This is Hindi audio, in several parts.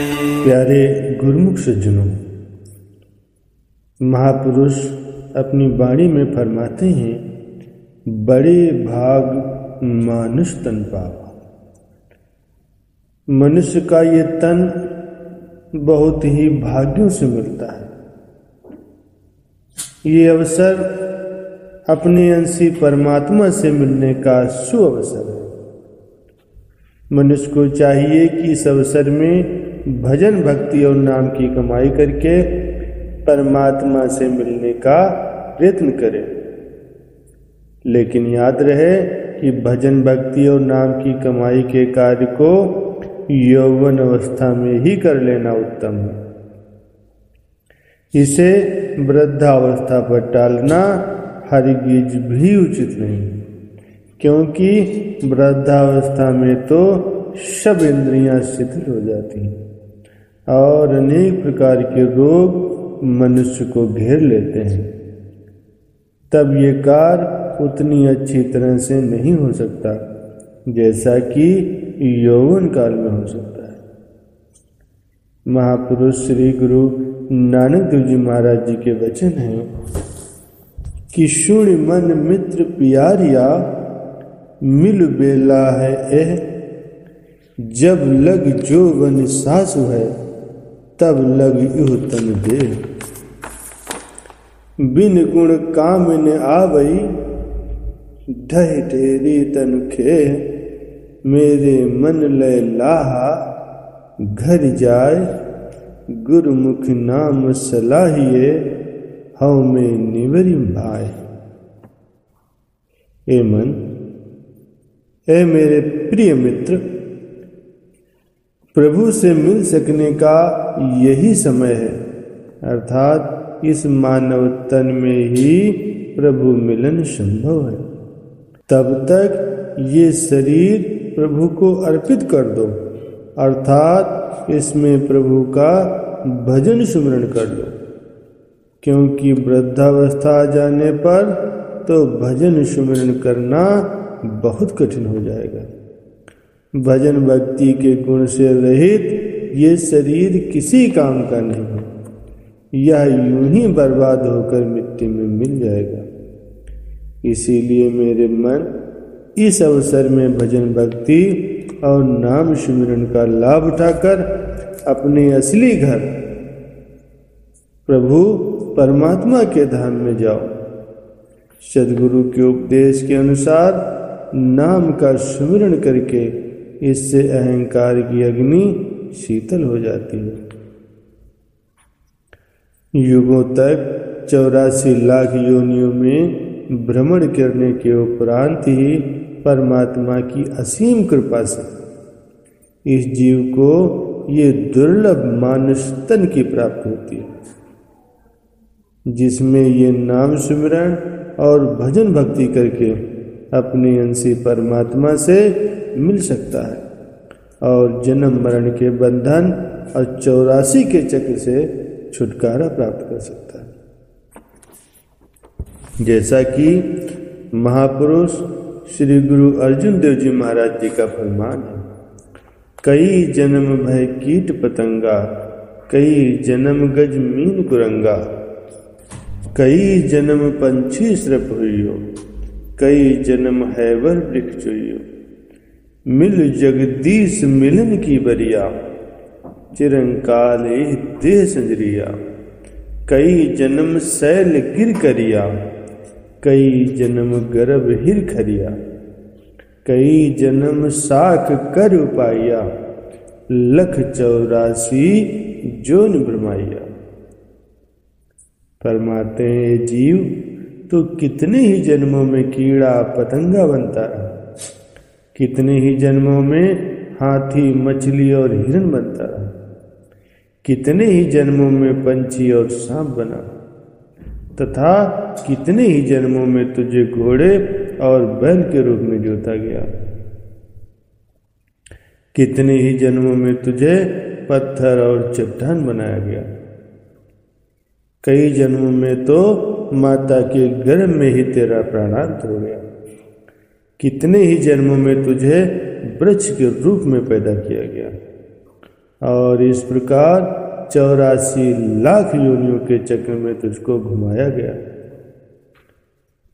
प्यारे गुरुमुख सज्जनों, महापुरुष अपनी वाणी में फरमाते हैं, बड़े भाग मानुष तन पावा मनुष्य का ये तन बहुत ही भाग्यों से मिलता है। ये अवसर अपने अंशी परमात्मा से मिलने का सुअवसर है। मनुष्य को चाहिए कि इस अवसर में भजन भक्ति और नाम की कमाई करके परमात्मा से मिलने का प्रयत्न करें। लेकिन याद रहे कि भजन भक्ति और नाम की कमाई के कार्य को यौवन अवस्था में ही कर लेना उत्तम है। इसे वृद्धावस्था पर टालना हर हरगिज भी उचित नहीं, क्योंकि वृद्धावस्था में तो सब इंद्रियाँ शिथिल हो जाती हैं। और अनेक प्रकार के रोग मनुष्य को घेर लेते हैं। तब ये कार्य उतनी अच्छी तरह से नहीं हो सकता, जैसा कि यौवन काल में हो सकता है। महापुरुष श्री गुरु नानक देव जी महाराज जी के वचन हैं कि शून्य मन मित्र प्यारिया, मिल बेला है एह, जब लग जो वन सासु है। तब लग युह तन दे बिन गुण काम ने आवई, ढह ढेरी तन खे। मेरे मन लय लाहा, घर जाए गुरुमुख नाम सलाहिए, हव में निवरी भाई ए मन, ए मेरे प्रिय मित्र प्रभु से मिल सकने का यही समय है। अर्थात इस मानव तन में ही प्रभु मिलन संभव है। तब तक ये शरीर प्रभु को अर्पित कर दो। अर्थात इसमें प्रभु का भजन सुमरण कर लो। क्योंकि वृद्धावस्था आ जाने पर तो भजन सुमरण करना बहुत कठिन हो जाएगा। भजन भक्ति के गुण से रहित ये शरीर किसी काम का नहीं है। यह यूँ ही बर्बाद होकर मिट्टी में मिल जाएगा। इसीलिए मेरे मन इस अवसर में भजन भक्ति और नाम सुमिरन का लाभ उठाकर अपने असली घर प्रभु परमात्मा के धाम में जाओ। सदगुरु के उपदेश के अनुसार नाम का सुमिरन करके इससे अहंकार की अग्नि शीतल हो जाती है। युगों तक चौरासी लाख योनियों में भ्रमण करने के उपरांत ही परमात्मा की असीम कृपा से इस जीव को ये दुर्लभ मानुष तन की प्राप्ति होती है, जिसमें ये नाम सुमिरण और भजन भक्ति करके अपने अंशी परमात्मा से मिल सकता है। और जन्म मरण के बंधन और चौरासी के चक्र से छुटकारा प्राप्त कर सकता है। जैसा कि महापुरुष श्री गुरु अर्जुन देव जी महाराज जी का फरमान है, कई जन्म भय कीट पतंगा, कई जन्म गज मीन कुरंगा, कई जन्म पंछी सृप हुई कई जन्म हैवर वृक्ष मिल जगदीश मिलन की बरिया, चिरंकाल देह संजरिया। कई जन्म सैल गिर करिया, कई जन्म गर्भ हिर खरिया। कई जन्म साख कर उपाया लख चौरासी जोन ब्रह्माइया। फरमाते हैं जीव तो कितने ही जन्मों में कीड़ा पतंगा बनता है कितने ही जन्मों में हाथी, मछली और हिरण बनता रहा। कितने ही जन्मों में पंछी और सांप बना। तथा कितने ही जन्मों में तुझे घोड़े और बैल के रूप में जोता गया। कितने ही जन्मों में तुझे पत्थर और चट्टान बनाया गया। कई जन्मों में तो माता के गर्भ में ही तेरा प्राणांत हो गया। कितने ही जन्मों में तुझे वृक्ष के रूप में पैदा किया गया। और इस प्रकार चौरासी लाख योनियों के चक्र में तुझको घुमाया गया।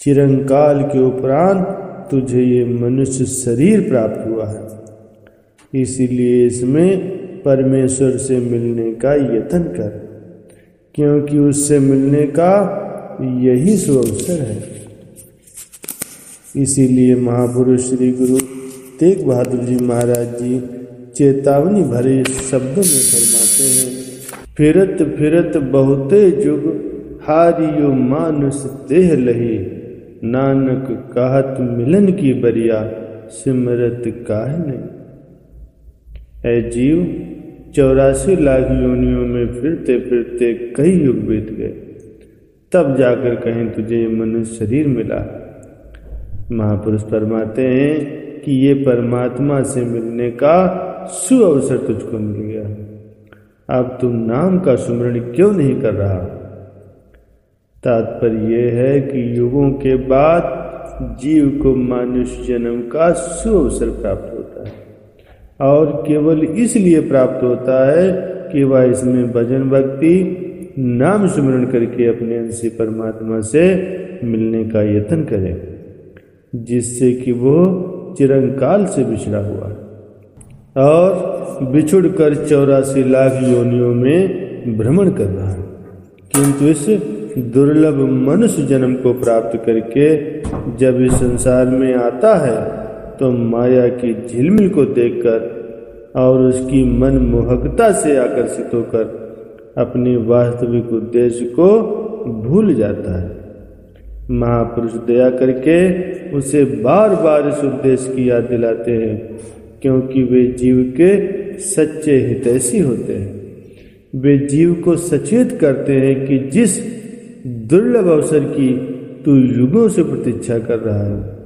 चिरंकाल के उपरांत तुझे ये मनुष्य शरीर प्राप्त हुआ है। इसीलिए इसमें परमेश्वर से मिलने का यत्न कर, क्योंकि उससे मिलने का यही सुअवसर है। इसीलिए महापुरुष श्री गुरु तेग बहादुर जी महाराज जी चेतावनी भरे शब्दों में फरमाते हैं, फिरत फिरत बहुते जुग, हारियो मानुष देह लही। नानक कहत मिलन की बरिया, सिमरत काह नहीं? है जीव, चौरासी लाख योनियों में फिरते फिरते कई युग बीत गए। तब जाकर कहीं तुझे मनुष्य शरीर मिला। महापुरुष फरमाते हैं कि ये परमात्मा से मिलने का सु अवसर तुझको मिल गया। अब तुम नाम का सुमरण क्यों नहीं कर रहा? तात्पर्य यह है कि युगों के बाद जीव को मानुष्य जन्म का सु अवसर प्राप्त होता है। और केवल इसलिए प्राप्त होता है कि वह इसमें भजन भक्ति, नाम सुमरण करके अपने अंशी परमात्मा से मिलने का यत्न करे। जिससे कि वो चिरंकाल से बिछड़ा हुआ है। और बिछुड़ कर चौरासी लाख योनियों में भ्रमण कर रहा है। किंतु इस दुर्लभ मनुष्य जन्म को प्राप्त करके जब इस संसार में आता है तो माया की झिलमिल को देखकर और उसकी मन मोहकता से आकर्षित होकर अपने वास्तविक उद्देश्य को भूल जाता है। महापुरुष दया करके उसे बार बार इस उद्देश्य की याद दिलाते हैं, क्योंकि वे जीव के सच्चे हितैषी होते हैं। वे जीव को सचेत करते हैं कि जिस दुर्लभ अवसर की तू युगों से प्रतीक्षा कर रहा है,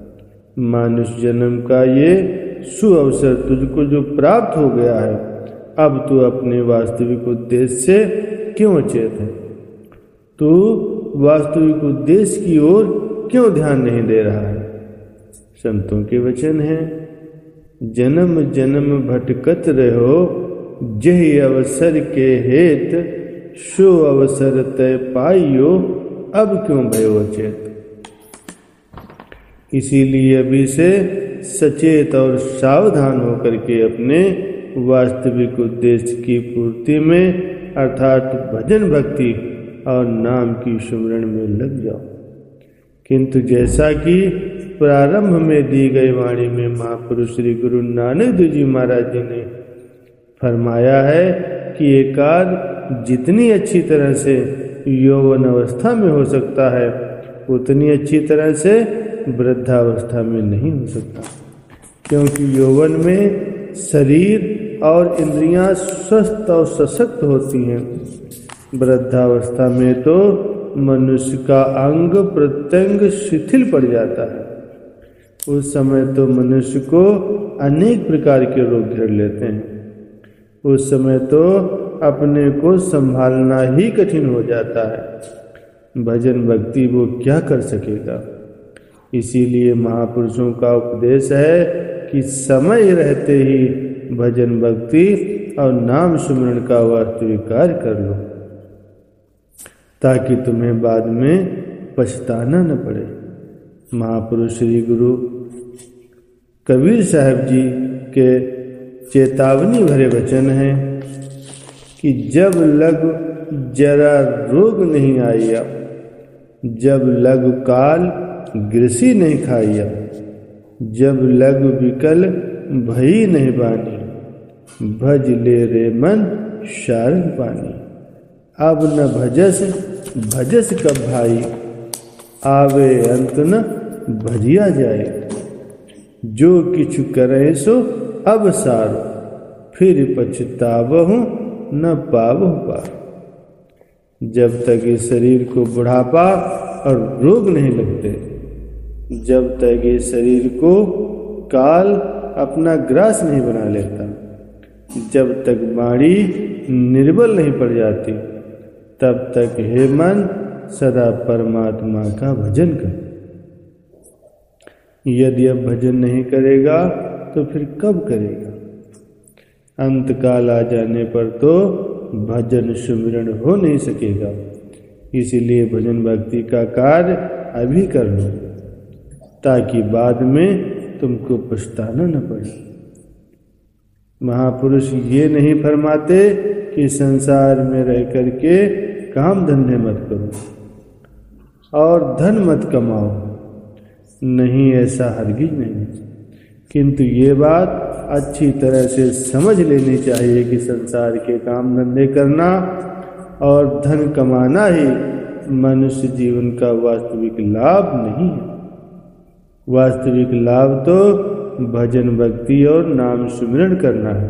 मानुष जन्म का ये सु अवसर तुझको जो प्राप्त हो गया है, अब तू अपने वास्तविक उद्देश्य से क्यों अचेत है? तू वास्तविक उद्देश्य की ओर क्यों ध्यान नहीं दे रहा है? संतों के वचन है। जन्म जन्म भटकत रहो जह अवसर के हेत, शो अवसर तय पाइयो, अब क्यों भयो अचेत इसीलिए अभी से सचेत और सावधान होकर के अपने वास्तविक उद्देश्य की पूर्ति में, अर्थात भजन भक्ति और नाम की सुमरण में लग जाओ। किंतु जैसा कि प्रारंभ में दी गई वाणी में महापुरुष श्री गुरु नानक देव जी महाराज जी ने फरमाया है कि एकाद जितनी अच्छी तरह से यौवन अवस्था में हो सकता है, उतनी अच्छी तरह से वृद्धावस्था में नहीं हो सकता। क्योंकि यौवन में शरीर और इंद्रियाँ स्वस्थ और सशक्त होती हैं। वृद्धावस्था में तो मनुष्य का अंग प्रत्यंग शिथिल पड़ जाता है। उस समय तो मनुष्य को अनेक प्रकार के रोग घेर लेते हैं। उस समय तो अपने को संभालना ही कठिन हो जाता है। भजन भक्ति वो क्या कर सकेगा? इसीलिए महापुरुषों का उपदेश है कि समय रहते ही भजन भक्ति और नाम सुमरण का वास्तविक कार्य कर लो, ताकि तुम्हें बाद में पछताना न पड़े। महापुरुष श्री गुरु कबीर साहब जी के चेतावनी भरे वचन हैं कि जब लग जरा रोग नहीं आया, जब लग काल ग्रसी नहीं खाइया जब लग विकल भई नहीं बानी, भज ले रे मन शारण पानी। अब न भजस भजस कब भाई, आवे अंत न भजिया जाए। जो किछु करे सो अब सारो, फिर पछतावहु न पावहु पा जब तक इस शरीर को बुढ़ापा और रोग नहीं लगते, जब तक ये शरीर को काल अपना ग्रास नहीं बना लेता, जब तक वाणी निर्बल नहीं पड़ जाती, तब तक हे मन सदा परमात्मा का भजन कर यदि अब भजन नहीं करेगा तो फिर कब करेगा? अंतकाल आ जाने पर तो भजन सुमिरण हो नहीं सकेगा। इसीलिए भजन भक्ति का कार्य अभी कर लो, ताकि बाद में तुमको पछताना न पड़े। महापुरुष ये नहीं फरमाते कि संसार में रह करके काम धंधे मत करो, और धन मत कमाओ। नहीं, ऐसा हरगिज नहीं। किंतु ये बात अच्छी तरह से समझ लेनी चाहिए कि संसार के काम धंधे करना और धन कमाना ही मनुष्य जीवन का वास्तविक लाभ नहीं है। वास्तविक लाभ तो भजन भक्ति और नाम सुमिरण करना है।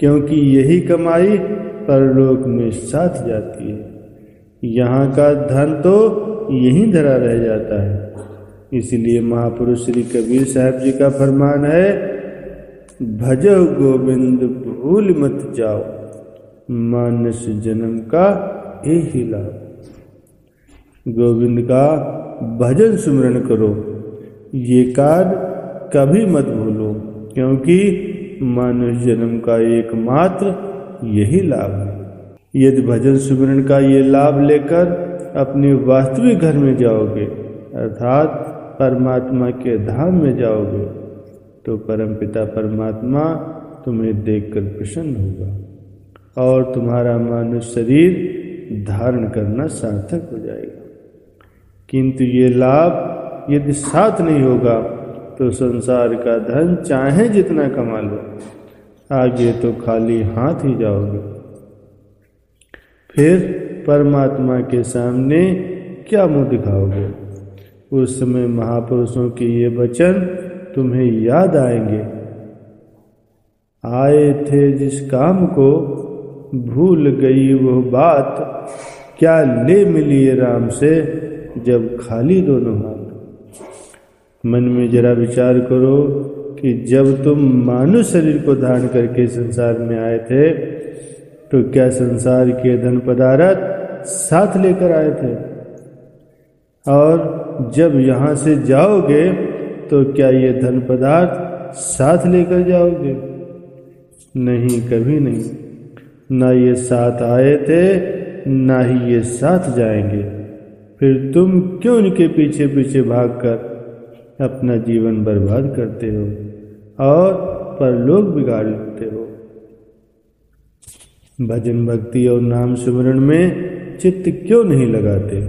क्योंकि यही कमाई परलोक में साथ जाती है। यहाँ का धन तो यहीं धरा रह जाता है। इसलिए महापुरुष श्री कबीर साहब जी का फरमान है, भजो गोविंद, भूल मत जाओ। मानस जन्म का ही लाभ। गोविंद का भजन सुमरण करो। ये कार्य कभी मत भूलो, क्योंकि मानव जन्म का एकमात्र यही लाभ है। यदि भजन सुमरण का ये लाभ लेकर अपने वास्तविक घर में जाओगे, अर्थात परमात्मा के धाम में जाओगे तो परमपिता परमात्मा तुम्हें देखकर प्रसन्न होगा और तुम्हारा मानव शरीर धारण करना सार्थक हो जाएगा। किंतु ये लाभ यदि साथ नहीं होगा तो संसार का धन चाहे जितना कमा लो, आगे तो खाली हाथ ही जाओगे। फिर परमात्मा के सामने क्या मुँह दिखाओगे? उस समय महापुरुषों के ये वचन तुम्हें याद आएँगे। आए थे जिस काम को, भूल गई वो बात, क्या ले मिली राम से, जब खाली दोनों हाथ। मन में जरा विचार करो कि जब तुम मानव शरीर को धारण करके संसार में आए थे तो क्या संसार के धन पदार्थ साथ लेकर आए थे। और जब यहाँ से जाओगे तो क्या ये धन पदार्थ साथ लेकर जाओगे? नहीं, कभी नहीं। ना ये साथ आए थे, ना ही ये साथ जाएँगे। फिर तुम क्यों उनके पीछे पीछे भागकर अपना जीवन बर्बाद करते हो और परलोक बिगाड़ लेते हो? भजन भक्ति और नाम सुमरण में चित्त क्यों नहीं लगाते?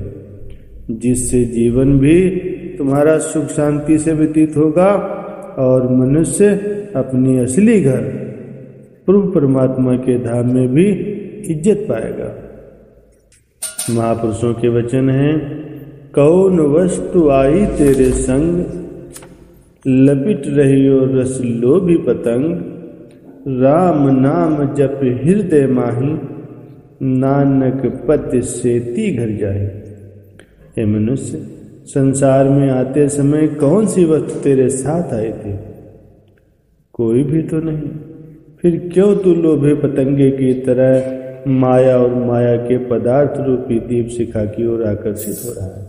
जिससे जीवन भी तुम्हारा सुख शांति से व्यतीत होगा और मनुष्य अपनी असली घर प्रभु परमात्मा के धाम में भी इज़्ज़त पाएगा। महापुरुषों के वचन हैं, कौन वस्तु आई तेरे संग? लपिट रही हो रस लोभी पतंग। राम नाम जप हृदय माही। नानक पद से ती घर जाए। हे मनुष्य, संसार में आते समय कौन सी वस्तु तेरे साथ आए थे? कोई भी तो नहीं। फिर क्यों तू लोभे पतंगे की तरह माया और माया के पदार्थ रूपी दीप शिखा की ओर आकर्षित हो रहा है?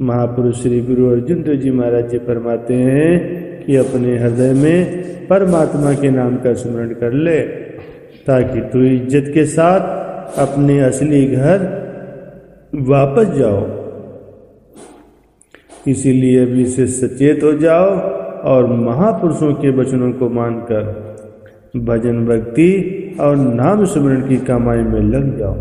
महापुरुष श्री गुरु अर्जुन देव जी महाराज जी फरमाते हैं कि अपने हृदय में परमात्मा के नाम का स्मरण कर ले। ताकि तू इज़्ज़त के साथ अपने असली घर वापस जाओ। इसीलिए अभी से सचेत हो जाओ और महापुरुषों के वचनों को मानकर भजन भक्ति और नाम सुमरण की कमाई में लग जाओ।